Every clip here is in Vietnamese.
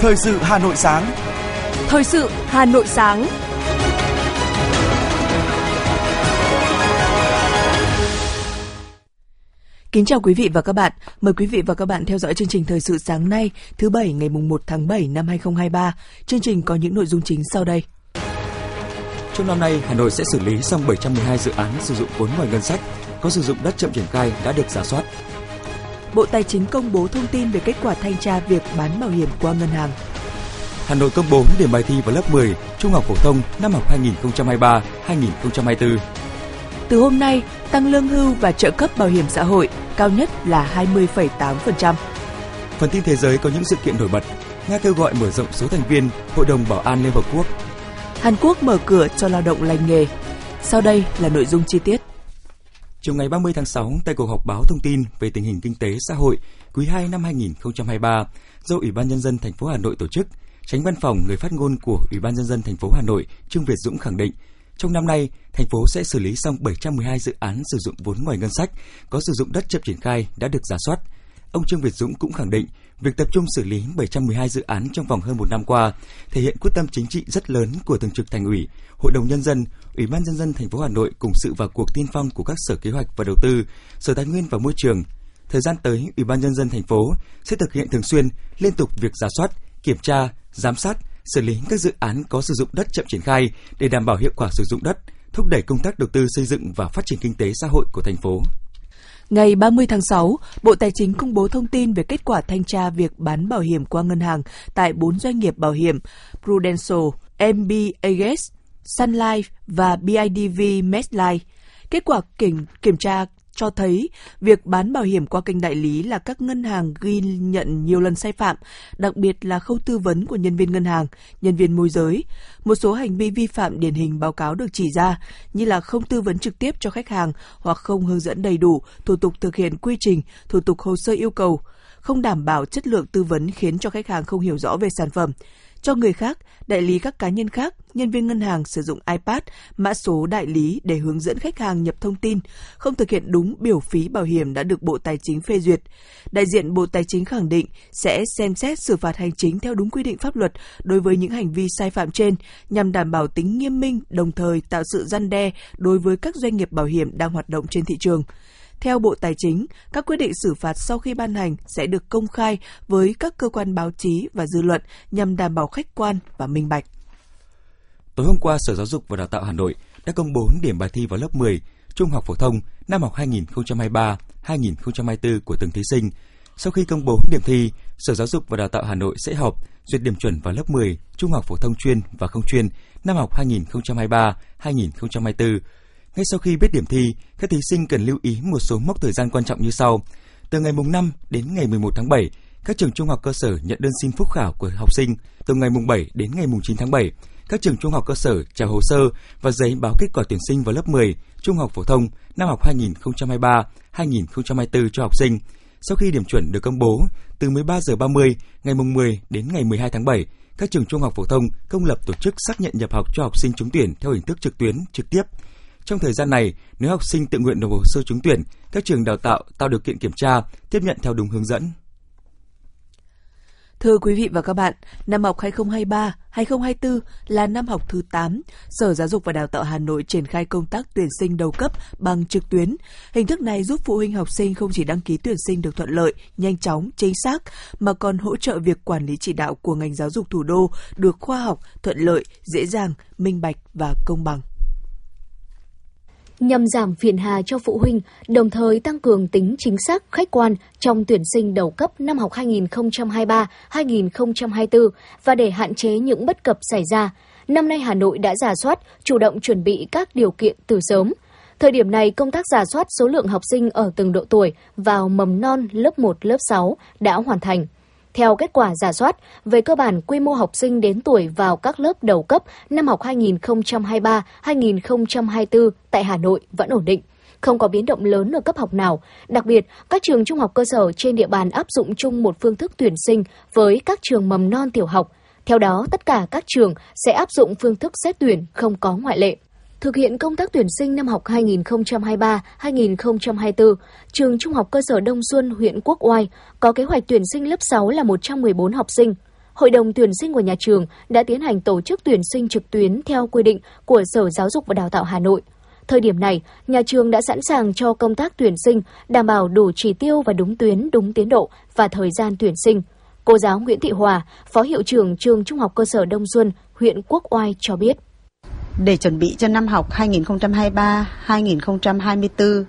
Thời sự Hà Nội sáng. Thời sự Hà Nội sáng. Kính chào quý vị và các bạn. Mời quý vị và các bạn theo dõi chương trình Thời sự sáng nay, thứ Bảy ngày mùng 1 tháng 7 năm 2023. Chương trình có những nội dung chính sau đây. Trong năm nay, Hà Nội sẽ xử lý xong 712 dự án sử dụng vốn ngoài ngân sách, có sử dụng đất chậm triển khai đã được giả soát. Bộ Tài chính công bố thông tin về kết quả thanh tra việc bán bảo hiểm qua ngân hàng. Hà Nội công bố điểm bài thi vào lớp 10 Trung học phổ thông năm học 2023-2024. Từ hôm nay, tăng lương hưu và trợ cấp bảo hiểm xã hội cao nhất là 20,8%. Phần tin thế giới có những sự kiện nổi bật. Nga kêu gọi mở rộng số thành viên Hội đồng Bảo an Liên Hợp Quốc. Hàn Quốc mở cửa cho lao động lành nghề. Sau đây là nội dung chi tiết. Chiều ngày 30 tháng 6, tại cuộc họp báo thông tin về tình hình kinh tế xã hội quý 2 năm 2023 do Ủy ban nhân dân thành phố Hà Nội tổ chức, Tránh văn phòng người phát ngôn của Ủy ban nhân dân thành phố Hà Nội Trương Việt Dũng khẳng định, trong năm nay, thành phố sẽ xử lý xong 712 dự án sử dụng vốn ngoài ngân sách có sử dụng đất chậm triển khai đã được giả soát. Ông Trương Việt Dũng cũng khẳng định, việc tập trung xử lý 712 dự án trong vòng hơn một năm qua thể hiện quyết tâm chính trị rất lớn của thường trực thành ủy, hội đồng nhân dân, ủy ban nhân dân thành phố Hà Nội cùng sự vào cuộc tiên phong của các sở kế hoạch và đầu tư, sở tài nguyên và môi trường. Thời gian tới, ủy ban nhân dân thành phố sẽ thực hiện thường xuyên, liên tục việc giả soát, kiểm tra, giám sát, xử lý các dự án có sử dụng đất chậm triển khai để đảm bảo hiệu quả sử dụng đất, thúc đẩy công tác đầu tư xây dựng và phát triển kinh tế xã hội của thành phố. Ngày 30 tháng 6, Bộ Tài chính công bố thông tin về kết quả thanh tra việc bán bảo hiểm qua ngân hàng tại 4 doanh nghiệp bảo hiểm Prudential, MB Ages, Sun Life và BIDV Metlife. Kết quả kiểm, kiểm tra cho thấy việc bán bảo hiểm qua kênh đại lý là các ngân hàng ghi nhận nhiều lần sai phạm, đặc biệt là khâu tư vấn của nhân viên ngân hàng, nhân viên môi giới. Một số hành vi vi phạm điển hình báo cáo được chỉ ra như là không tư vấn trực tiếp cho khách hàng hoặc không hướng dẫn đầy đủ thủ tục thực hiện quy trình, thủ tục hồ sơ yêu cầu, không đảm bảo chất lượng tư vấn khiến cho khách hàng không hiểu rõ về sản phẩm cho người khác, đại lý các cá nhân khác, nhân viên ngân hàng sử dụng iPad, mã số đại lý để hướng dẫn khách hàng nhập thông tin, không thực hiện đúng biểu phí bảo hiểm đã được Bộ Tài chính phê duyệt. Đại diện Bộ Tài chính khẳng định sẽ xem xét xử phạt hành chính theo đúng quy định pháp luật đối với những hành vi sai phạm trên nhằm đảm bảo tính nghiêm minh, đồng thời tạo sự răn đe đối với các doanh nghiệp bảo hiểm đang hoạt động trên thị trường. Theo Bộ Tài chính, các quyết định xử phạt sau khi ban hành sẽ được công khai với các cơ quan báo chí và dư luận nhằm đảm bảo khách quan và minh bạch. Tối hôm qua, Sở Giáo dục và Đào tạo Hà Nội đã công bố điểm bài thi vào lớp 10 Trung học phổ thông năm học 2023-2024 của từng thí sinh. Sau khi công bố điểm thi, Sở Giáo dục và Đào tạo Hà Nội sẽ họp duyệt điểm chuẩn vào lớp 10 Trung học phổ thông chuyên và không chuyên năm học 2023-2024 ngay sau khi biết điểm thi, các thí sinh cần lưu ý một số mốc thời gian quan trọng như sau. Từ ngày mùng 5 đến ngày 11 tháng 7, các trường trung học cơ sở nhận đơn xin phúc khảo của học sinh. Từ ngày mùng 7 đến ngày mùng 9 tháng 7, các trường trung học cơ sở trả hồ sơ và giấy báo kết quả tuyển sinh vào lớp 10 trung học phổ thông năm học 2023-2024 cho học sinh. Sau khi điểm chuẩn được công bố, từ 13 giờ 30 ngày mùng 10 đến ngày 12 tháng 7, các trường trung học phổ thông công lập tổ chức xác nhận nhập học cho học sinh trúng tuyển theo hình thức trực tuyến trực tiếp trong thời gian này, nếu học sinh tự nguyện nộp hồ sơ trúng tuyển, các trường đào tạo tạo điều kiện kiểm tra, tiếp nhận theo đúng hướng dẫn. Thưa quý vị và các bạn, năm học 2023-2024 là năm học thứ 8, Sở Giáo dục và Đào tạo Hà Nội triển khai công tác tuyển sinh đầu cấp bằng trực tuyến. Hình thức này giúp phụ huynh học sinh không chỉ đăng ký tuyển sinh được thuận lợi, nhanh chóng, chính xác, mà còn hỗ trợ việc quản lý chỉ đạo của ngành giáo dục thủ đô được khoa học, thuận lợi, dễ dàng, minh bạch và công bằng nhằm giảm phiền hà cho phụ huynh, đồng thời tăng cường tính chính xác khách quan trong tuyển sinh đầu cấp năm học 2023-2024 và để hạn chế những bất cập xảy ra, năm nay Hà Nội đã giả soát, chủ động chuẩn bị các điều kiện từ sớm. Thời điểm này, công tác giả soát số lượng học sinh ở từng độ tuổi vào mầm non lớp 1, lớp 6 đã hoàn thành. Theo kết quả giả soát, về cơ bản quy mô học sinh đến tuổi vào các lớp đầu cấp năm học 2023-2024 tại Hà Nội vẫn ổn định không có biến động lớn ở cấp học nào. Đặc biệt, các trường trung học cơ sở trên địa bàn áp dụng chung một phương thức tuyển sinh với các trường mầm non tiểu học. Theo đó, tất cả các trường sẽ áp dụng phương thức xét tuyển không có ngoại lệ. Thực hiện công tác tuyển sinh năm học 2023-2024, trường Trung học cơ sở Đông Xuân, huyện Quốc Oai có kế hoạch tuyển sinh lớp 6 là 114 học sinh. Hội đồng tuyển sinh của nhà trường đã tiến hành tổ chức tuyển sinh trực tuyến theo quy định của Sở Giáo dục và Đào tạo Hà Nội. Thời điểm này, nhà trường đã sẵn sàng cho công tác tuyển sinh, đảm bảo đủ chỉ tiêu và đúng tuyến, đúng tiến độ và thời gian tuyển sinh. Cô giáo Nguyễn Thị Hòa, Phó Hiệu trưởng trường Trung học cơ sở Đông Xuân, huyện Quốc Oai cho biết. Để chuẩn bị cho năm học 2023-2024,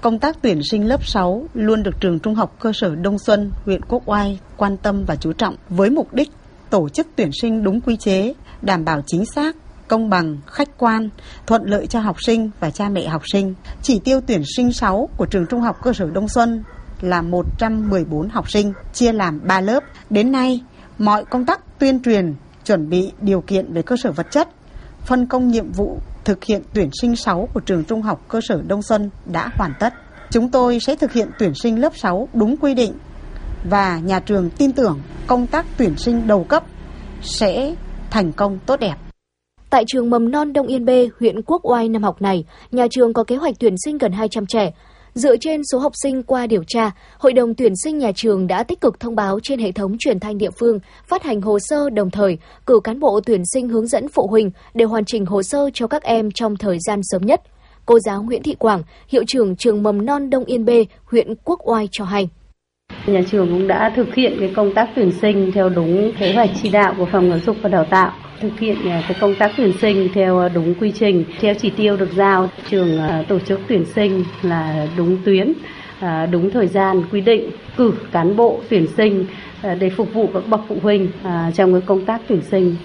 công tác tuyển sinh lớp 6 luôn được trường Trung học cơ sở Đông Xuân, huyện Quốc Oai quan tâm và chú trọng với mục đích tổ chức tuyển sinh đúng quy chế, đảm bảo chính xác, công bằng, khách quan, thuận lợi cho học sinh và cha mẹ học sinh. Chỉ tiêu tuyển sinh 6 của trường Trung học cơ sở Đông Xuân là 114 học sinh, chia làm 3 lớp. Đến nay, mọi công tác tuyên truyền, chuẩn bị điều kiện về cơ sở vật chất, phân công nhiệm vụ thực hiện tuyển sinh 6 của trường Trung học cơ sở Đông Xuân đã hoàn tất. Chúng tôi sẽ thực hiện tuyển sinh lớp 6 đúng quy định và nhà trường tin tưởng công tác tuyển sinh đầu cấp sẽ thành công tốt đẹp. Tại trường mầm non Đông Yên B, huyện Quốc Oai năm học này, nhà trường có kế hoạch tuyển sinh gần 200 trẻ. Dựa trên số học sinh qua điều tra, Hội đồng tuyển sinh nhà trường đã tích cực thông báo trên hệ thống truyền thanh địa phương, phát hành hồ sơ đồng thời cử cán bộ tuyển sinh hướng dẫn phụ huynh để hoàn chỉnh hồ sơ cho các em trong thời gian sớm nhất. Cô giáo Nguyễn Thị Quảng, hiệu trưởng trường mầm non Đông Yên B, huyện Quốc Oai cho hay. Nhà trường cũng đã thực hiện cái công tác tuyển sinh theo đúng kế hoạch chỉ đạo của phòng giáo dục và đào tạo thực hiện à, cái công tác tuyển sinh theo à, đúng quy trình, theo chỉ tiêu được giao. Trường à, tổ chức tuyển sinh là đúng tuyến, đúng thời gian quy định, cử cán bộ tuyển sinh để phục vụ các bậc phụ huynh trong cái công tác tuyển sinh.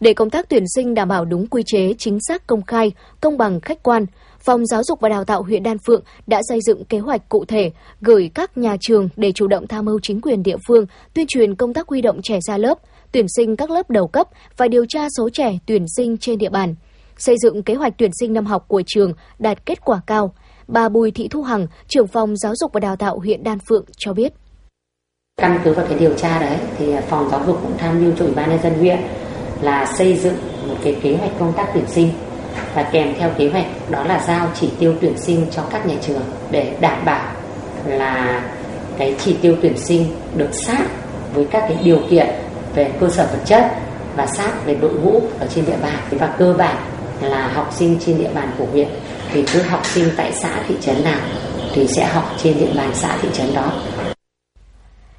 Để công tác tuyển sinh đảm bảo đúng quy chế, chính xác, công khai, công bằng, khách quan, Phòng Giáo dục và Đào tạo huyện Đan Phượng đã xây dựng kế hoạch cụ thể gửi các nhà trường để chủ động tham mưu chính quyền địa phương tuyên truyền công tác huy động trẻ ra lớp, tuyển sinh các lớp đầu cấp và điều tra số trẻ tuyển sinh trên địa bàn. Xây dựng kế hoạch tuyển sinh năm học của trường đạt kết quả cao. Bà Bùi Thị Thu Hằng, trưởng phòng giáo dục và đào tạo huyện Đan Phượng cho biết. Căn cứ vào cái điều tra đấy thì phòng giáo dục cũng tham mưu cho ủy ban nhân dân huyện là xây dựng một cái kế hoạch công tác tuyển sinh và kèm theo kế hoạch đó là giao chỉ tiêu tuyển sinh cho các nhà trường để đảm bảo là cái chỉ tiêu tuyển sinh được sát với các cái điều kiện về cơ sở vật chất và sát về đội ngũ ở trên địa bàn và cơ bản là học sinh trên địa bàn của huyện thì cứ học sinh tại xã thị trấn nào thì sẽ học trên địa bàn xã thị trấn đó.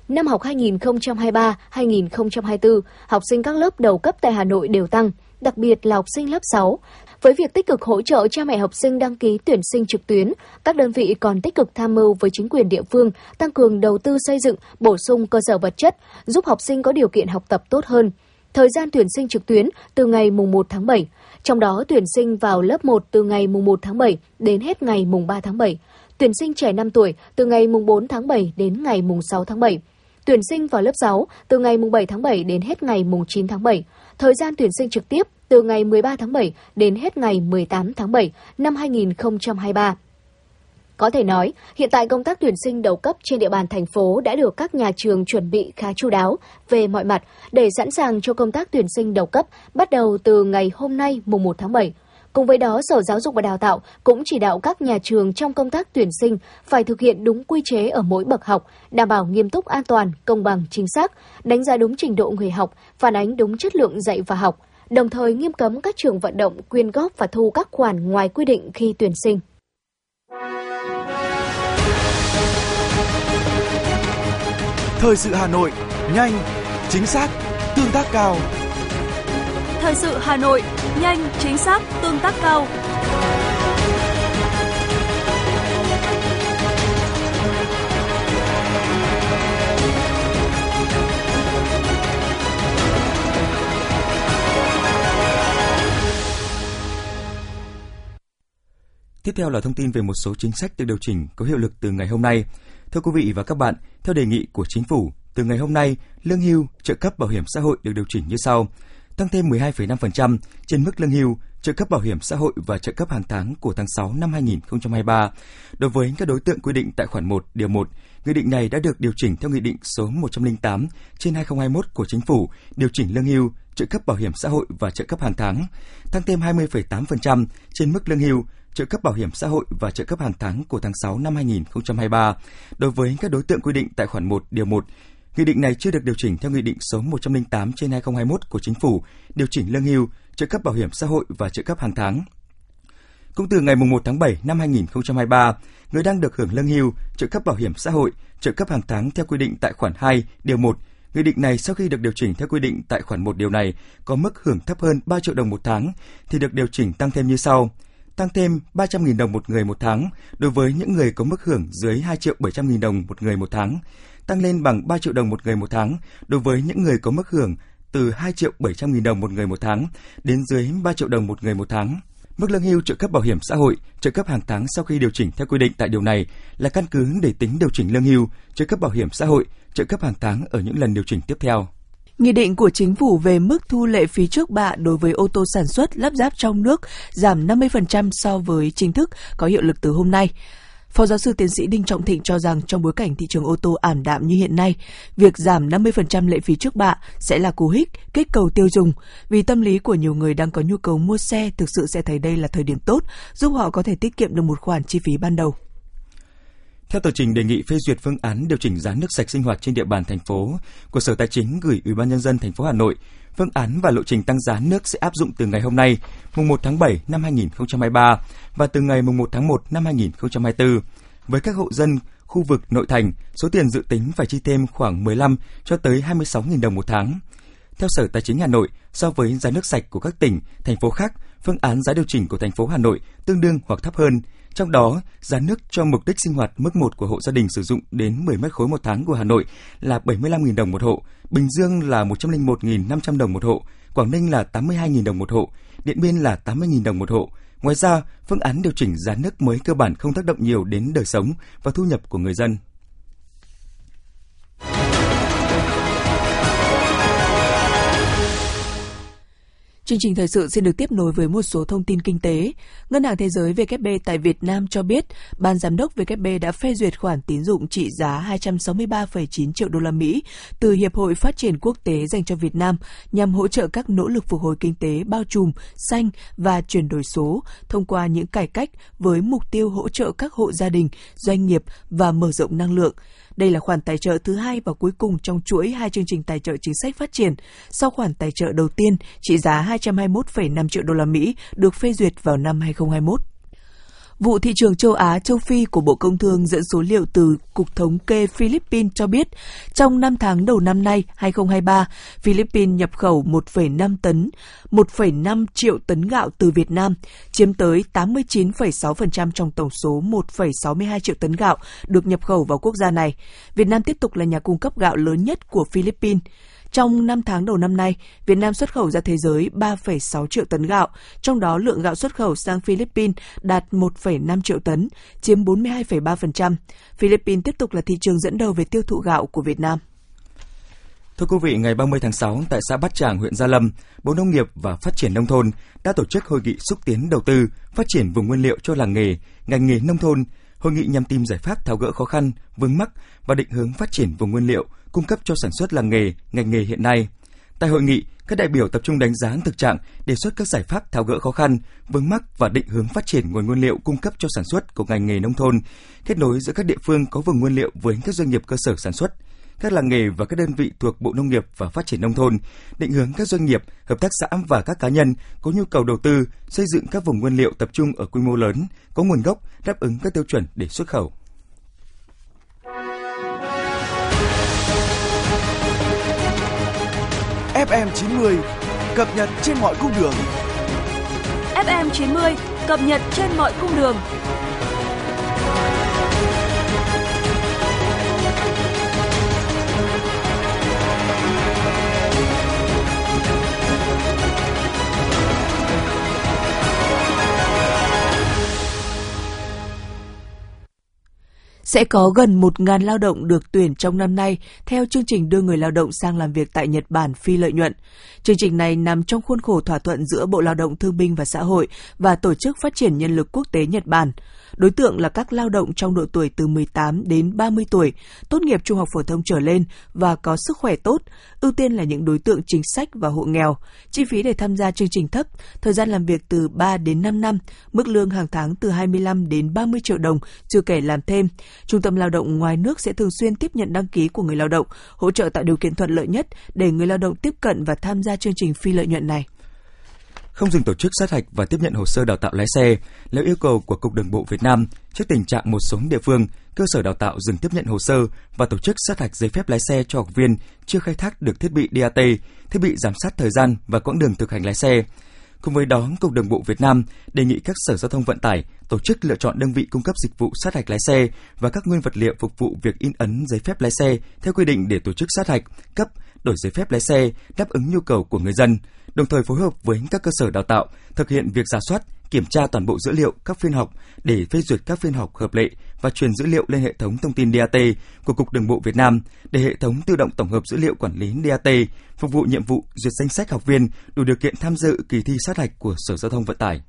Năm học 2023-2024, học sinh các lớp đầu cấp tại Hà Nội đều tăng, đặc biệt là học sinh lớp 6. Với việc tích cực hỗ trợ cha mẹ học sinh đăng ký tuyển sinh trực tuyến, các đơn vị còn tích cực tham mưu với chính quyền địa phương tăng cường đầu tư xây dựng, bổ sung cơ sở vật chất, giúp học sinh có điều kiện học tập tốt hơn. Thời gian tuyển sinh trực tuyến từ ngày mùng 1 tháng 7, trong đó tuyển sinh vào lớp 1 từ ngày mùng 1 tháng 7 đến hết ngày mùng 3 tháng 7. Tuyển sinh trẻ 5 tuổi từ ngày mùng 4 tháng 7 đến ngày mùng 6 tháng 7. Tuyển sinh vào lớp 6 từ ngày mùng 7 tháng 7 đến hết ngày mùng 9 tháng 7. Thời gian tuyển sinh trực tiếp từ ngày 13 tháng 7 đến hết ngày 18 tháng 7 năm 2023. Có thể nói, hiện tại công tác tuyển sinh đầu cấp trên địa bàn thành phố đã được các nhà trường chuẩn bị khá chu đáo về mọi mặt để sẵn sàng cho công tác tuyển sinh đầu cấp bắt đầu từ ngày hôm nay mùng 1 tháng 7. Cùng với đó, Sở Giáo dục và Đào tạo cũng chỉ đạo các nhà trường trong công tác tuyển sinh phải thực hiện đúng quy chế ở mỗi bậc học, đảm bảo nghiêm túc an toàn, công bằng, chính xác, đánh giá đúng trình độ người học, phản ánh đúng chất lượng dạy và học, đồng thời nghiêm cấm các trường vận động quyên góp và thu các khoản ngoài quy định khi tuyển sinh. Thời sự Hà Nội, nhanh, chính xác, tương tác cao. Thời sự Hà Nội, nhanh, chính xác, tương tác cao. Tiếp theo là thông tin về một số chính sách được điều chỉnh có hiệu lực từ ngày hôm nay. Thưa quý vị và các bạn, theo đề nghị của chính phủ, từ ngày hôm nay, lương hưu, trợ cấp bảo hiểm xã hội được điều chỉnh như sau: tăng thêm 12,5% trên mức lương hưu, trợ cấp bảo hiểm xã hội và trợ cấp hàng tháng của tháng 6 năm 2023. Đối với các đối tượng quy định tại khoản 1 điều 1, nghị định này đã được điều chỉnh theo nghị định số 108 trên 2021 của chính phủ điều chỉnh lương hưu, trợ cấp bảo hiểm xã hội và trợ cấp hàng tháng, tăng thêm 20,8% trên mức lương hưu, trợ cấp bảo hiểm xã hội và trợ cấp hàng tháng của tháng 6 năm 2023. Đối với các đối tượng quy định tại khoản 1 điều 1, Nghị định này chưa được điều chỉnh theo Nghị định số 108 trên 2021 của Chính phủ điều chỉnh lương hưu, trợ cấp bảo hiểm xã hội và trợ cấp hàng tháng. Cũng từ ngày 1 tháng 7 năm 2023, người đang được hưởng lương hưu, trợ cấp bảo hiểm xã hội, trợ cấp hàng tháng theo quy định tại khoản 2, điều 1 Nghị định này sau khi được điều chỉnh theo quy định tại khoản 1 điều này có mức hưởng thấp hơn 3 triệu đồng một tháng thì được điều chỉnh tăng thêm như sau. Tăng thêm 300.000 đồng một người một tháng đối với những người có mức hưởng dưới 2 triệu 700.000 đồng một người một tháng. Tăng lên bằng 3 triệu đồng một người một tháng đối với những người có mức hưởng từ 2 triệu 700.000 đồng một người một tháng đến dưới 3 triệu đồng một người một tháng. Mức lương hưu trợ cấp bảo hiểm xã hội, trợ cấp hàng tháng sau khi điều chỉnh theo quy định tại điều này là căn cứ để tính điều chỉnh lương hưu, trợ cấp bảo hiểm xã hội, trợ cấp hàng tháng ở những lần điều chỉnh tiếp theo. Nghị định của chính phủ về mức thu lệ phí trước bạ đối với ô tô sản xuất lắp ráp trong nước giảm 50% so với chính thức có hiệu lực từ hôm nay. Phó giáo sư tiến sĩ Đinh Trọng Thịnh cho rằng trong bối cảnh thị trường ô tô ảm đạm như hiện nay, việc giảm 50% lệ phí trước bạ sẽ là cú hích kích cầu tiêu dùng vì tâm lý của nhiều người đang có nhu cầu mua xe thực sự sẽ thấy đây là thời điểm tốt, giúp họ có thể tiết kiệm được một khoản chi phí ban đầu. Theo tờ trình đề nghị phê duyệt phương án điều chỉnh giá nước sạch sinh hoạt trên địa bàn thành phố của Sở Tài chính gửi Ủy ban nhân dân thành phố Hà Nội, phương án và lộ trình tăng giá nước sẽ áp dụng từ ngày hôm nay, mùng 1 tháng 7 năm 2023 và từ ngày mùng 1 tháng 1 năm 2024. Với các hộ dân khu vực nội thành, số tiền dự tính phải chi thêm khoảng 15 cho tới 26.000 đồng một tháng. Theo Sở Tài chính Hà Nội, so với giá nước sạch của các tỉnh, thành phố khác, phương án giá điều chỉnh của thành phố Hà Nội tương đương hoặc thấp hơn. Trong đó, giá nước cho mục đích sinh hoạt mức 1 của hộ gia đình sử dụng đến 10 mét khối một tháng của Hà Nội là 75.000 đồng một hộ, Bình Dương là 101.500 đồng một hộ, Quảng Ninh là 82.000 đồng một hộ, Điện Biên là 80.000 đồng một hộ. Ngoài ra, phương án điều chỉnh giá nước mới cơ bản không tác động nhiều đến đời sống và thu nhập của người dân. Chương trình thời sự xin được tiếp nối với một số thông tin kinh tế. Ngân hàng Thế giới WB tại Việt Nam cho biết, ban giám đốc WB đã phê duyệt khoản tín dụng trị giá 263,9 triệu đô la Mỹ từ Hiệp hội Phát triển Quốc tế dành cho Việt Nam nhằm hỗ trợ các nỗ lực phục hồi kinh tế bao trùm, xanh và chuyển đổi số thông qua những cải cách với mục tiêu hỗ trợ các hộ gia đình, doanh nghiệp và mở rộng năng lượng. Đây là khoản tài trợ thứ hai và cuối cùng trong chuỗi hai chương trình tài trợ chính sách phát triển, sau khoản tài trợ đầu tiên trị giá 221,5 triệu đô la Mỹ được phê duyệt vào năm 2021. Vụ thị trường châu Á, châu Phi của Bộ Công Thương dẫn số liệu từ Cục Thống kê Philippines cho biết, trong 5 tháng đầu năm nay 2023, Philippines nhập khẩu 1,5 tấn, 1,5 triệu tấn gạo từ Việt Nam, chiếm tới 89,6% trong tổng số 1,62 triệu tấn gạo được nhập khẩu vào quốc gia này. Việt Nam tiếp tục là nhà cung cấp gạo lớn nhất của Philippines. Trong 5 tháng đầu năm nay, Việt Nam xuất khẩu ra thế giới 3,6 triệu tấn gạo, trong đó lượng gạo xuất khẩu sang Philippines đạt 1,5 triệu tấn, chiếm 42,3%. Philippines tiếp tục là thị trường dẫn đầu về tiêu thụ gạo của Việt Nam. Thưa quý vị, ngày 30 tháng 6 tại xã Bát Tràng, huyện Gia Lâm, Bộ Nông nghiệp và Phát triển Nông thôn đã tổ chức hội nghị xúc tiến đầu tư, phát triển vùng nguyên liệu cho làng nghề, ngành nghề nông thôn. Hội nghị nhằm tìm giải pháp tháo gỡ khó khăn, vướng mắc và định hướng phát triển vùng nguyên liệu, cung cấp cho sản xuất làng nghề, ngành nghề hiện nay. Tại hội nghị, các đại biểu tập trung đánh giá thực trạng, đề xuất các giải pháp tháo gỡ khó khăn, vướng mắc và định hướng phát triển nguồn nguyên liệu cung cấp cho sản xuất của ngành nghề nông thôn, kết nối giữa các địa phương có vùng nguyên liệu với các doanh nghiệp cơ sở sản xuất, các làng nghề và các đơn vị thuộc Bộ Nông nghiệp và Phát triển Nông thôn, định hướng các doanh nghiệp, hợp tác xã và các cá nhân có nhu cầu đầu tư xây dựng các vùng nguyên liệu tập trung ở quy mô lớn, có nguồn gốc, đáp ứng các tiêu chuẩn để xuất khẩu. FM 90 cập nhật trên mọi cung đường. FM 90 cập nhật trên mọi cung đường. Sẽ có gần 1.000 lao động được tuyển trong năm nay theo chương trình đưa người lao động sang làm việc tại Nhật Bản phi lợi nhuận. Chương trình này nằm trong khuôn khổ thỏa thuận giữa Bộ Lao động Thương binh và Xã hội và Tổ chức Phát triển Nhân lực Quốc tế Nhật Bản. Đối tượng là các lao động trong độ tuổi từ 18 đến 30 tuổi, tốt nghiệp trung học phổ thông trở lên và có sức khỏe tốt, ưu tiên là những đối tượng chính sách và hộ nghèo. Chi phí để tham gia chương trình thấp, thời gian làm việc từ 3 đến 5 năm, mức lương hàng tháng từ 25 đến 30 triệu đồng, chưa kể làm thêm. Trung tâm lao động ngoài nước sẽ thường xuyên tiếp nhận đăng ký của người lao động, hỗ trợ tạo điều kiện thuận lợi nhất để người lao động tiếp cận và tham gia chương trình phi lợi nhuận này không dừng tổ chức sát hạch và tiếp nhận hồ sơ đào tạo lái xe là yêu cầu của Cục Đường bộ Việt Nam trước tình trạng một số địa phương cơ sở đào tạo dừng tiếp nhận hồ sơ và tổ chức sát hạch giấy phép lái xe cho học viên chưa khai thác được thiết bị DAT, thiết bị giám sát thời gian và quãng đường thực hành lái xe. Cùng với đó, Cục Đường bộ Việt Nam đề nghị các sở giao thông vận tải tổ chức lựa chọn đơn vị cung cấp dịch vụ sát hạch lái xe và các nguyên vật liệu phục vụ việc in ấn giấy phép lái xe theo quy định để tổ chức sát hạch, cấp, đổi giấy phép lái xe đáp ứng nhu cầu của người dân đồng thời phối hợp với các cơ sở đào tạo thực hiện việc giả soát, kiểm tra toàn bộ dữ liệu các phiên học để phê duyệt các phiên học hợp lệ và truyền dữ liệu lên hệ thống thông tin DAT của Cục Đường bộ Việt Nam để hệ thống tự động tổng hợp dữ liệu quản lý DAT phục vụ nhiệm vụ duyệt danh sách học viên đủ điều kiện tham dự kỳ thi sát hạch của Sở Giao thông Vận tải.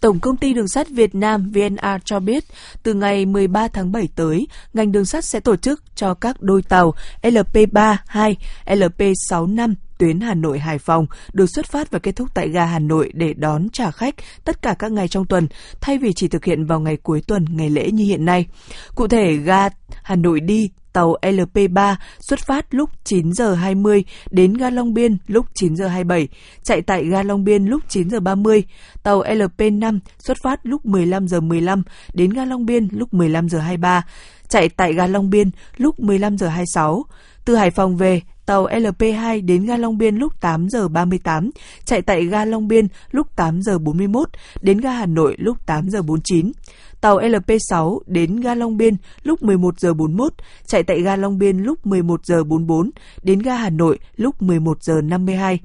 Tổng công ty đường sắt Việt Nam VNR cho biết, từ ngày 13 tháng 7 tới, ngành đường sắt sẽ tổ chức cho các đôi tàu LP32, LP65 tuyến Hà Nội Hải Phòng được xuất phát và kết thúc tại ga Hà Nội để đón trả khách tất cả các ngày trong tuần, thay vì chỉ thực hiện vào ngày cuối tuần, ngày lễ như hiện nay. Cụ thể, ga Hà Nội đi tàu LP3 xuất phát lúc 9 giờ 20 đến ga Long Biên lúc 9 giờ 27, chạy tại ga Long Biên lúc 9 giờ 30. Tàu LP5 xuất phát lúc 15 giờ 15 đến ga Long Biên lúc 15 giờ 23, chạy tại ga Long Biên lúc 15 giờ 26. Từ Hải Phòng về, tàu LP2 đến ga Long Biên lúc 8 giờ 38, chạy tại ga Long Biên lúc 8 giờ 41, đến ga Hà Nội lúc 8 giờ 49. Tàu LP6 đến ga Long Biên lúc 11 giờ 41, chạy tại ga Long Biên lúc 11 giờ 44, đến ga Hà Nội lúc 11 giờ 52.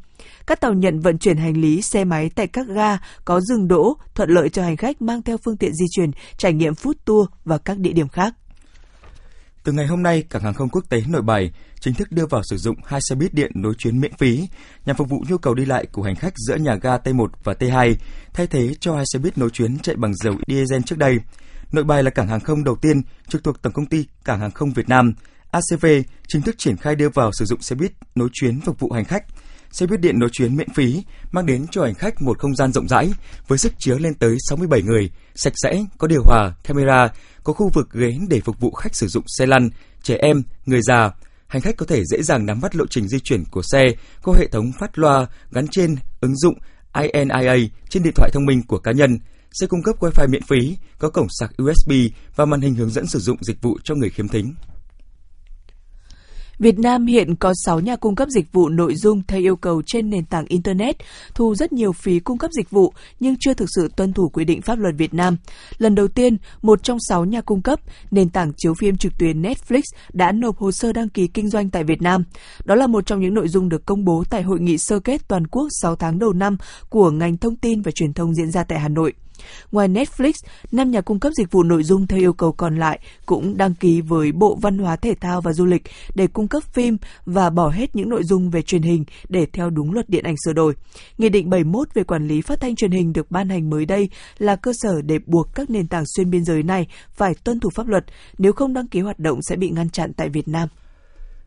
Các tàu nhận vận chuyển hành lý xe máy tại các ga có dừng đỗ, thuận lợi cho hành khách mang theo phương tiện di chuyển, trải nghiệm food tour và các địa điểm khác. Từ ngày hôm nay, cảng hàng không quốc tế Nội Bài chính thức đưa vào sử dụng hai xe buýt điện nối chuyến miễn phí nhằm phục vụ nhu cầu đi lại của hành khách giữa nhà ga T1 và T2, thay thế cho hai xe buýt nối chuyến chạy bằng dầu diesel trước đây. Nội Bài là cảng hàng không đầu tiên trực thuộc Tổng công ty Cảng hàng không Việt Nam. ACV chính thức triển khai đưa vào sử dụng xe buýt nối chuyến phục vụ hành khách. Xe buýt điện nối chuyến miễn phí mang đến cho hành khách một không gian rộng rãi với sức chứa lên tới 67 người, sạch sẽ, có điều hòa, camera, có khu vực ghế để phục vụ khách sử dụng xe lăn, trẻ em, người già. Hành khách có thể dễ dàng nắm bắt lộ trình di chuyển của xe, qua hệ thống phát loa gắn trên ứng dụng INIA trên điện thoại thông minh của cá nhân. Xe cung cấp Wi-Fi miễn phí, có cổng sạc USB và màn hình hướng dẫn sử dụng dịch vụ cho người khiếm thính. Việt Nam hiện có 6 nhà cung cấp dịch vụ nội dung theo yêu cầu trên nền tảng Internet, thu rất nhiều phí cung cấp dịch vụ nhưng chưa thực sự tuân thủ quy định pháp luật Việt Nam. Lần đầu tiên, một trong 6 nhà cung cấp, nền tảng chiếu phim trực tuyến Netflix đã nộp hồ sơ đăng ký kinh doanh tại Việt Nam. Đó là một trong những nội dung được công bố tại Hội nghị sơ kết toàn quốc 6 tháng đầu năm của ngành thông tin và truyền thông diễn ra tại Hà Nội. Ngoài Netflix, năm nhà cung cấp dịch vụ nội dung theo yêu cầu còn lại cũng đăng ký với Bộ Văn hóa Thể thao và Du lịch để cung cấp phim và bỏ hết những nội dung về truyền hình để theo đúng luật điện ảnh sửa đổi. Nghị định 71 về quản lý phát thanh truyền hình được ban hành mới đây là cơ sở để buộc các nền tảng xuyên biên giới này phải tuân thủ pháp luật, nếu không đăng ký hoạt động sẽ bị ngăn chặn tại Việt Nam.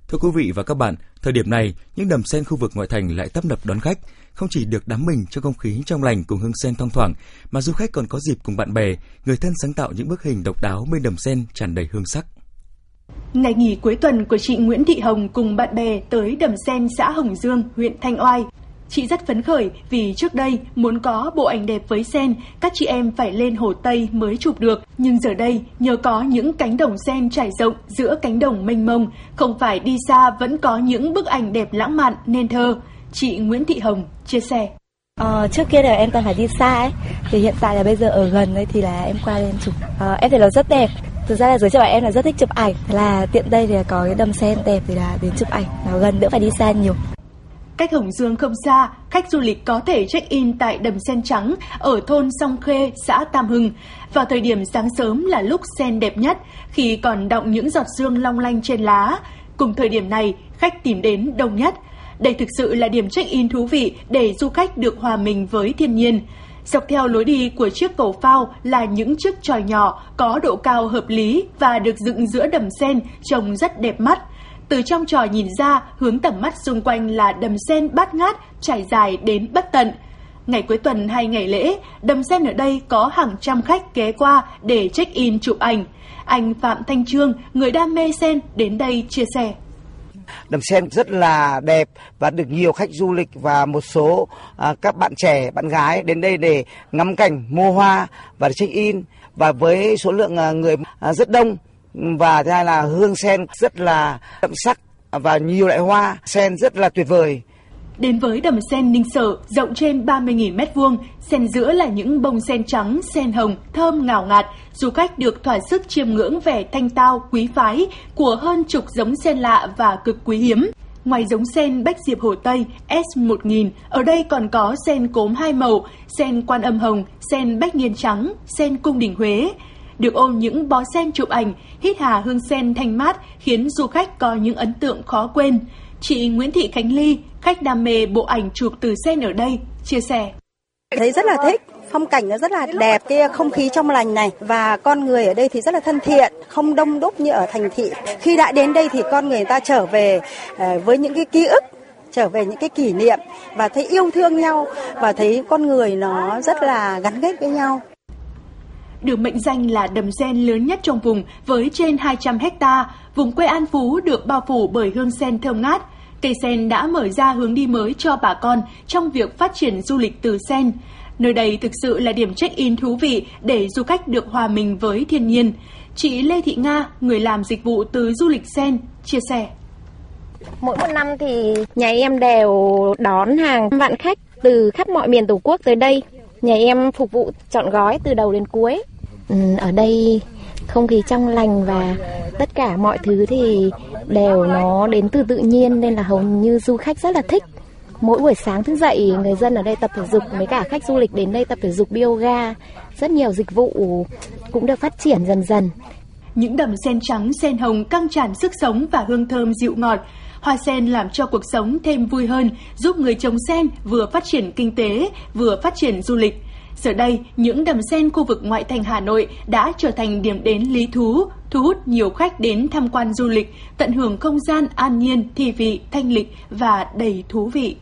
Thưa quý vị và các bạn, thời điểm này, những đầm sen khu vực ngoại thành lại tấp nập đón khách, không chỉ được đắm mình trong không khí trong lành cùng hương sen thoang thoảng, mà du khách còn có dịp cùng bạn bè, người thân sáng tạo những bức hình độc đáo bên đầm sen tràn đầy hương sắc. Ngày nghỉ cuối tuần của chị Nguyễn Thị Hồng cùng bạn bè tới đầm sen xã Hồng Dương, huyện Thanh Oai. Chị rất phấn khởi vì trước đây muốn có bộ ảnh đẹp với sen, các chị em phải lên Hồ Tây mới chụp được. Nhưng giờ đây, nhờ có những cánh đồng sen trải rộng giữa cánh đồng mênh mông, không phải đi xa vẫn có những bức ảnh đẹp lãng mạn nên thơ. Chị Nguyễn Thị Hồng chia sẻ. Ờ, trước kia là em toàn phải đi xa ấy, thì hiện tại là bây giờ ở gần đây thì là em qua lên chụp. Ờ, em thấy nó rất đẹp. Thực ra là giới trẻ em là rất thích chụp ảnh, là tiện đây thì có cái đầm sen đẹp thì là đến chụp ảnh, nó gần đỡ phải đi xa nhiều. Cách Hồng Dương không xa, khách du lịch có thể check-in tại đầm sen trắng ở thôn Song Khê, xã Tam Hưng. Vào thời điểm sáng sớm là lúc sen đẹp nhất, khi còn động những giọt sương long lanh trên lá. Cùng thời điểm này, khách tìm đến đông nhất. Đây thực sự là điểm check-in thú vị để du khách được hòa mình với thiên nhiên. Dọc theo lối đi của chiếc cầu phao là những chiếc tròi nhỏ có độ cao hợp lý và được dựng giữa đầm sen trông rất đẹp mắt. Từ trong trò nhìn ra, hướng tầm mắt xung quanh là đầm sen bát ngát, trải dài đến bất tận. Ngày cuối tuần hay ngày lễ, đầm sen ở đây có hàng trăm khách ghé qua để check-in chụp ảnh. Anh Phạm Thanh Trương, người đam mê sen, đến đây chia sẻ. Đầm sen rất là đẹp và được nhiều khách du lịch và một số à, các bạn trẻ, bạn gái đến đây để ngắm cảnh, mua hoa và check-in. Và với số lượng à, người à, rất đông và thứ hai là hương sen rất là đậm sắc và nhiều loại hoa sen rất là tuyệt vời. Đến với đầm sen Ninh Sở, rộng trên 30.000 m2, sen giữa là những bông sen trắng, sen hồng, thơm ngào ngạt. Du khách được thỏa sức chiêm ngưỡng vẻ thanh tao, quý phái của hơn chục giống sen lạ và cực quý hiếm. Ngoài giống sen Bách Diệp Hồ Tây S1000, ở đây còn có sen cốm hai màu, sen quan âm hồng, sen bách niên trắng, sen cung đình Huế. Được ôm những bó sen chụp ảnh, hít hà hương sen thanh mát khiến du khách có những ấn tượng khó quên. Chị Nguyễn Thị Khánh Ly, khách đam mê bộ ảnh chụp từ sen ở đây, chia sẻ. Thấy rất là thích, phong cảnh nó rất là đẹp, cái không khí trong lành này và con người ở đây thì rất là thân thiện, không đông đúc như ở thành thị. Khi đã đến đây thì con người ta trở về ờ, với những cái ký ức trở về những cái kỷ niệm và thấy yêu thương nhau và thấy con người nó rất là gắn kết với nhau. Được mệnh danh là đầm sen lớn nhất trong vùng với trên 200 hecta, vùng quê An Phú được bao phủ bởi hương sen thơm ngát. Cây sen đã mở ra hướng đi mới cho bà con trong việc phát triển du lịch từ sen. Nơi đây thực sự là điểm check-in thú vị để du khách được hòa mình với thiên nhiên. Chị Lê Thị Nga, người làm dịch vụ từ du lịch sen, chia sẻ. Mỗi một năm thì nhà em đều đón hàng vạn khách từ khắp mọi miền Tổ quốc tới đây. Nhà em phục vụ chọn gói từ đầu đến cuối. Ừ, ở đây không khí trong lành và tất cả mọi thứ thì đều nó đến từ tự nhiên nên là hầu như du khách rất là thích. Mỗi buổi sáng thức dậy người dân ở đây tập thể dục với cả khách du lịch đến đây tập thể dục yoga, rất nhiều dịch vụ cũng được phát triển dần dần. Những đầm sen trắng, sen hồng căng tràn sức sống và hương thơm dịu ngọt. Hoa sen làm cho cuộc sống thêm vui hơn, giúp người trồng sen vừa phát triển kinh tế, vừa phát triển du lịch. Giờ đây, những đầm sen khu vực ngoại thành Hà Nội đã trở thành điểm đến lý thú, thu hút nhiều khách đến tham quan du lịch, tận hưởng không gian an nhiên, thi vị, thanh lịch và đầy thú vị.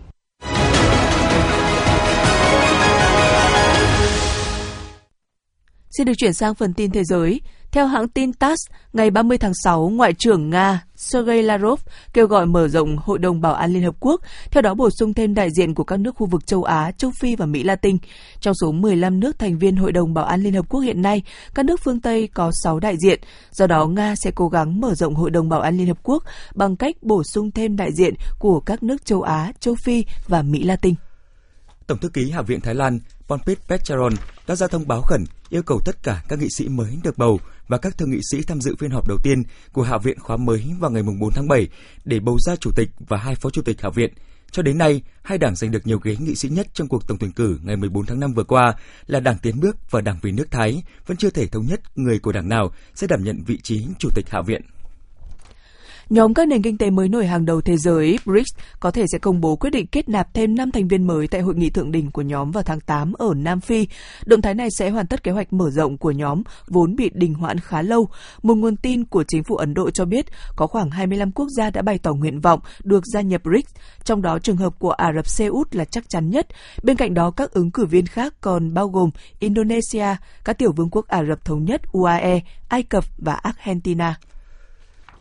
Xin được chuyển sang phần tin thế giới. Theo hãng tin TASS, ngày 30 tháng 6, Ngoại trưởng Nga Sergei Lavrov kêu gọi mở rộng Hội đồng Bảo an Liên Hợp Quốc, theo đó bổ sung thêm đại diện của các nước khu vực châu Á, châu Phi và Mỹ Latin. Trong số 15 nước thành viên Hội đồng Bảo an Liên Hợp Quốc hiện nay, các nước phương Tây có 6 đại diện. Do đó, Nga sẽ cố gắng mở rộng Hội đồng Bảo an Liên Hợp Quốc bằng cách bổ sung thêm đại diện của các nước châu Á, châu Phi và Mỹ Latin. Tổng thư ký Hạ viện Thái Lan Ponpit Petcharon đã ra thông báo khẩn yêu cầu tất cả các nghị sĩ mới được bầu và các thượng nghị sĩ tham dự phiên họp đầu tiên của Hạ viện khóa mới vào ngày 4 tháng 7 để bầu ra chủ tịch và hai phó chủ tịch Hạ viện. Cho đến nay, hai đảng giành được nhiều ghế nghị sĩ nhất trong cuộc tổng tuyển cử ngày 14 tháng 5 vừa qua là Đảng Tiến bước và Đảng Vì nước Thái vẫn chưa thể thống nhất người của đảng nào sẽ đảm nhận vị trí chủ tịch Hạ viện. Nhóm các nền kinh tế mới nổi hàng đầu thế giới BRICS có thể sẽ công bố quyết định kết nạp thêm 5 thành viên mới tại hội nghị thượng đỉnh của nhóm vào tháng 8 ở Nam Phi. Động thái này sẽ hoàn tất kế hoạch mở rộng của nhóm vốn bị đình hoãn khá lâu. Một nguồn tin của chính phủ Ấn Độ cho biết có khoảng 25 quốc gia đã bày tỏ nguyện vọng được gia nhập BRICS, trong đó trường hợp của Ả Rập Xê Út là chắc chắn nhất. Bên cạnh đó, các ứng cử viên khác còn bao gồm Indonesia, các tiểu vương quốc Ả Rập Thống Nhất UAE, Ai Cập và Argentina.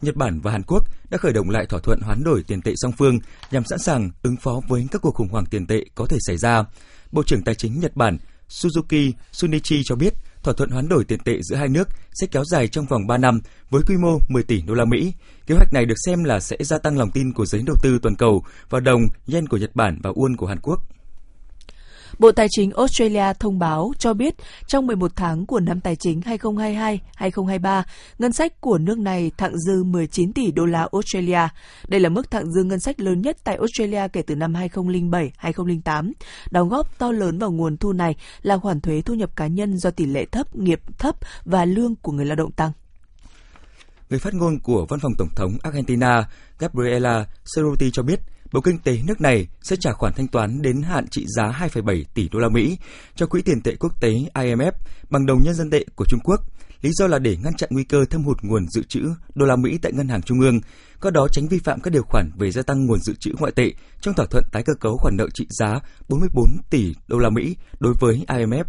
Nhật Bản và Hàn Quốc đã khởi động lại thỏa thuận hoán đổi tiền tệ song phương nhằm sẵn sàng ứng phó với các cuộc khủng hoảng tiền tệ có thể xảy ra. Bộ trưởng Tài chính Nhật Bản Suzuki Sunichi cho biết thỏa thuận hoán đổi tiền tệ giữa hai nước sẽ kéo dài trong vòng 3 năm với quy mô 10 tỷ đô la Mỹ. Kế hoạch này được xem là sẽ gia tăng lòng tin của giới đầu tư toàn cầu vào đồng, yen của Nhật Bản và won của Hàn Quốc. Bộ Tài chính Australia thông báo cho biết trong 11 tháng của năm tài chính 2022-2023, ngân sách của nước này thặng dư 19 tỷ đô la Australia. Đây là mức thặng dư ngân sách lớn nhất tại Australia kể từ năm 2007-2008. Đóng góp to lớn vào nguồn thu này là khoản thuế thu nhập cá nhân do tỷ lệ thấp nghiệp thấp và lương của người lao động tăng. Người phát ngôn của Văn phòng Tổng thống Argentina Gabriela Cerruti cho biết Bộ Kinh tế nước này sẽ trả khoản thanh toán đến hạn trị giá 2,7 tỷ đô la Mỹ cho Quỹ tiền tệ quốc tế IMF bằng đồng nhân dân tệ của Trung Quốc. Lý do là để ngăn chặn nguy cơ thâm hụt nguồn dự trữ đô la Mỹ tại ngân hàng trung ương, có đó tránh vi phạm các điều khoản về gia tăng nguồn dự trữ ngoại tệ trong thỏa thuận tái cơ cấu khoản nợ trị giá 44 tỷ đô la Mỹ đối với IMF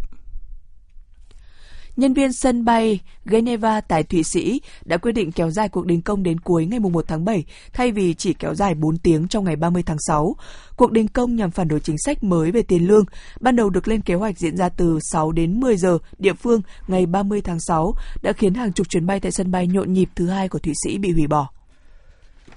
nhân viên sân bay Geneva tại Thụy Sĩ đã quyết định kéo dài cuộc đình công đến cuối ngày 1 tháng 7 thay vì chỉ kéo dài 4 tiếng trong ngày 30 tháng 6. Cuộc đình công nhằm phản đối chính sách mới về tiền lương, ban đầu được lên kế hoạch diễn ra từ 6 đến 10 giờ địa phương ngày 30 tháng 6, đã khiến hàng chục chuyến bay tại sân bay nhộn nhịp thứ hai của Thụy Sĩ bị hủy bỏ.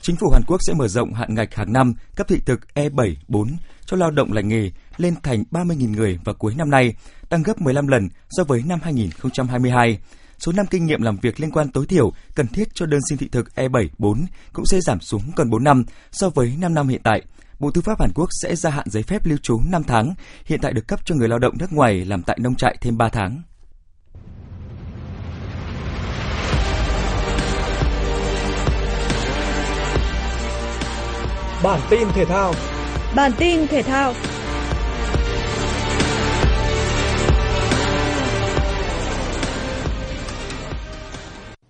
Chính phủ Hàn Quốc sẽ mở rộng hạn ngạch hàng năm cấp thị thực E7, 4 cho lao động lành nghề lên thành 30.000 người vào cuối năm nay, tăng gấp 15 lần so với năm 2022. Số năm kinh nghiệm làm việc liên quan tối thiểu cần thiết cho đơn xin thị thực E7, 4 cũng sẽ giảm xuống còn 4 năm so với 5 năm hiện tại. Bộ Tư pháp Hàn Quốc sẽ gia hạn giấy phép lưu trú 5 tháng, hiện tại được cấp cho người lao động nước ngoài làm tại nông trại thêm 3 tháng. Bản tin thể thao Bản tin thể thao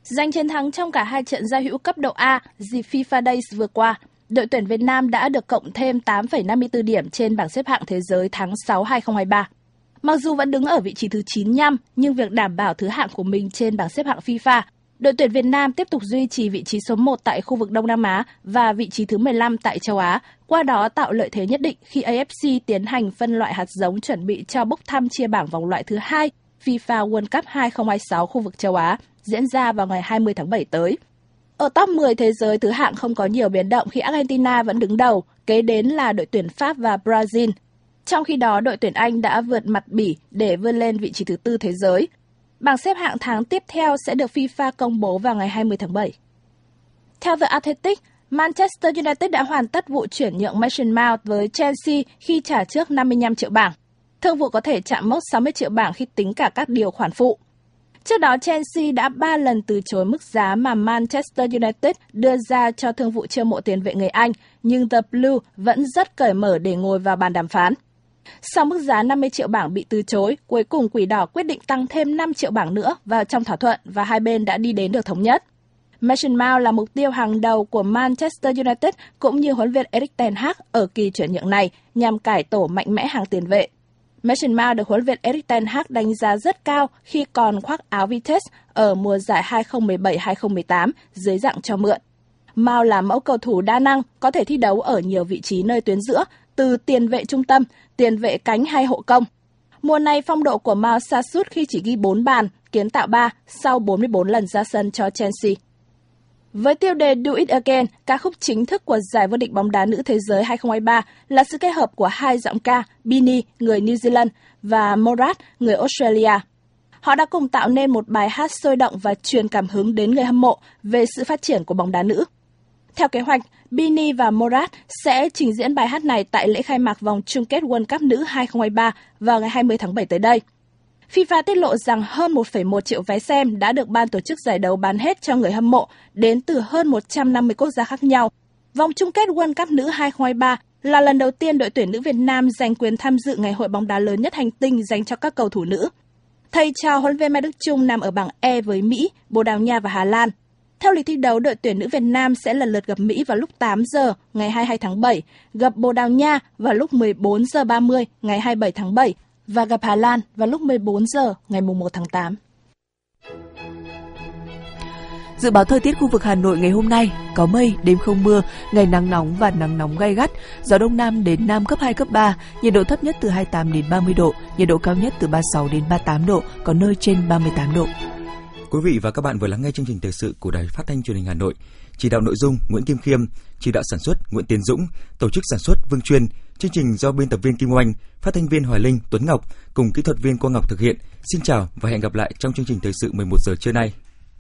Giành chiến thắng trong cả hai trận giao hữu cấp độ A dịp FIFA Days vừa qua, đội tuyển Việt Nam đã được cộng thêm 8,54 điểm trên bảng xếp hạng thế giới tháng 6 2023. Mặc dù vẫn đứng ở vị trí thứ 95, nhưng việc đảm bảo thứ hạng của mình trên bảng xếp hạng FIFA, đội tuyển Việt Nam tiếp tục duy trì vị trí số 1 tại khu vực Đông Nam Á và vị trí thứ 15 tại châu Á, qua đó tạo lợi thế nhất định khi AFC tiến hành phân loại hạt giống chuẩn bị cho bốc thăm chia bảng vòng loại thứ hai FIFA World Cup 2026 khu vực châu Á diễn ra vào ngày 20 tháng 7 tới. Ở top 10 thế giới thứ hạng không có nhiều biến động khi Argentina vẫn đứng đầu, kế đến là đội tuyển Pháp và Brazil. Trong khi đó, đội tuyển Anh đã vượt mặt Bỉ để vươn lên vị trí thứ tư thế giới. Bảng xếp hạng tháng tiếp theo sẽ được FIFA công bố vào ngày 20 tháng 7. Theo The Athletic, Manchester United đã hoàn tất vụ chuyển nhượng Mason Mount với Chelsea khi trả trước 55 triệu bảng. Thương vụ có thể chạm mốc 60 triệu bảng khi tính cả các điều khoản phụ. Trước đó, Chelsea đã 3 lần từ chối mức giá mà Manchester United đưa ra cho thương vụ chiêu mộ tiền vệ người Anh, nhưng The Blue vẫn rất cởi mở để ngồi vào bàn đàm phán. Sau mức giá 50 triệu bảng bị từ chối, cuối cùng Quỷ Đỏ quyết định tăng thêm 5 triệu bảng nữa vào trong thỏa thuận và hai bên đã đi đến được thống nhất. Mason Mount là mục tiêu hàng đầu của Manchester United cũng như huấn luyện viên Erik ten Hag ở kỳ chuyển nhượng này nhằm cải tổ mạnh mẽ hàng tiền vệ. Mason Mount được huấn luyện viên Erik ten Hag đánh giá rất cao khi còn khoác áo Vitesse ở mùa giải 2017-2018 dưới dạng cho mượn. Mao là mẫu cầu thủ đa năng, có thể thi đấu ở nhiều vị trí nơi tuyến giữa, từ tiền vệ trung tâm, tiền vệ cánh hay hộ công. Mùa này phong độ của Mao sa sút khi chỉ ghi 4 bàn, kiến tạo 3 sau 44 lần ra sân cho Chelsea. Với tiêu đề Do It Again, ca khúc chính thức của giải vô địch bóng đá nữ thế giới 2023 là sự kết hợp của hai giọng ca Bini, người New Zealand, và Morat, người Australia. Họ đã cùng tạo nên một bài hát sôi động và truyền cảm hứng đến người hâm mộ về sự phát triển của bóng đá nữ. Theo kế hoạch, Bini và Morat sẽ trình diễn bài hát này tại lễ khai mạc vòng chung kết World Cup nữ 2023 vào ngày 20 tháng 7 tới đây. FIFA tiết lộ rằng hơn 1,1 triệu vé xem đã được ban tổ chức giải đấu bán hết cho người hâm mộ đến từ hơn 150 quốc gia khác nhau. Vòng chung kết World Cup nữ 2023 là lần đầu tiên đội tuyển nữ Việt Nam giành quyền tham dự ngày hội bóng đá lớn nhất hành tinh dành cho các cầu thủ nữ. Thầy trò huấn luyện viên Mai Đức Chung nằm ở bảng E với Mỹ, Bồ Đào Nha và Hà Lan. Theo lịch thi đấu, đội tuyển nữ Việt Nam sẽ lần lượt gặp Mỹ vào lúc 8 giờ ngày 22 tháng 7, gặp Bồ Đào Nha vào lúc 14 giờ 30 ngày 27 tháng 7 và gặp Hà Lan vào lúc 14 giờ ngày 1 tháng 8. Dự báo thời tiết khu vực Hà Nội ngày hôm nay có mây, đêm không mưa, ngày nắng nóng và nắng nóng gay gắt, gió đông nam đến nam cấp 2 cấp 3, nhiệt độ thấp nhất từ 28 đến 30 độ, nhiệt độ cao nhất từ 36 đến 38 độ, có nơi trên 38 độ. Quý vị và các bạn vừa lắng nghe chương trình thời sự của Đài Phát thanh Truyền hình Hà Nội. Chỉ đạo nội dung Nguyễn Kim Khiêm, chỉ đạo sản xuất Nguyễn Tiến Dũng, tổ chức sản xuất Vương Chuyên, chương trình do biên tập viên Kim Oanh, phát thanh viên Hoài Linh, Tuấn Ngọc cùng kỹ thuật viên Quang Ngọc thực hiện. Xin chào và hẹn gặp lại trong chương trình thời sự 11 giờ trưa nay.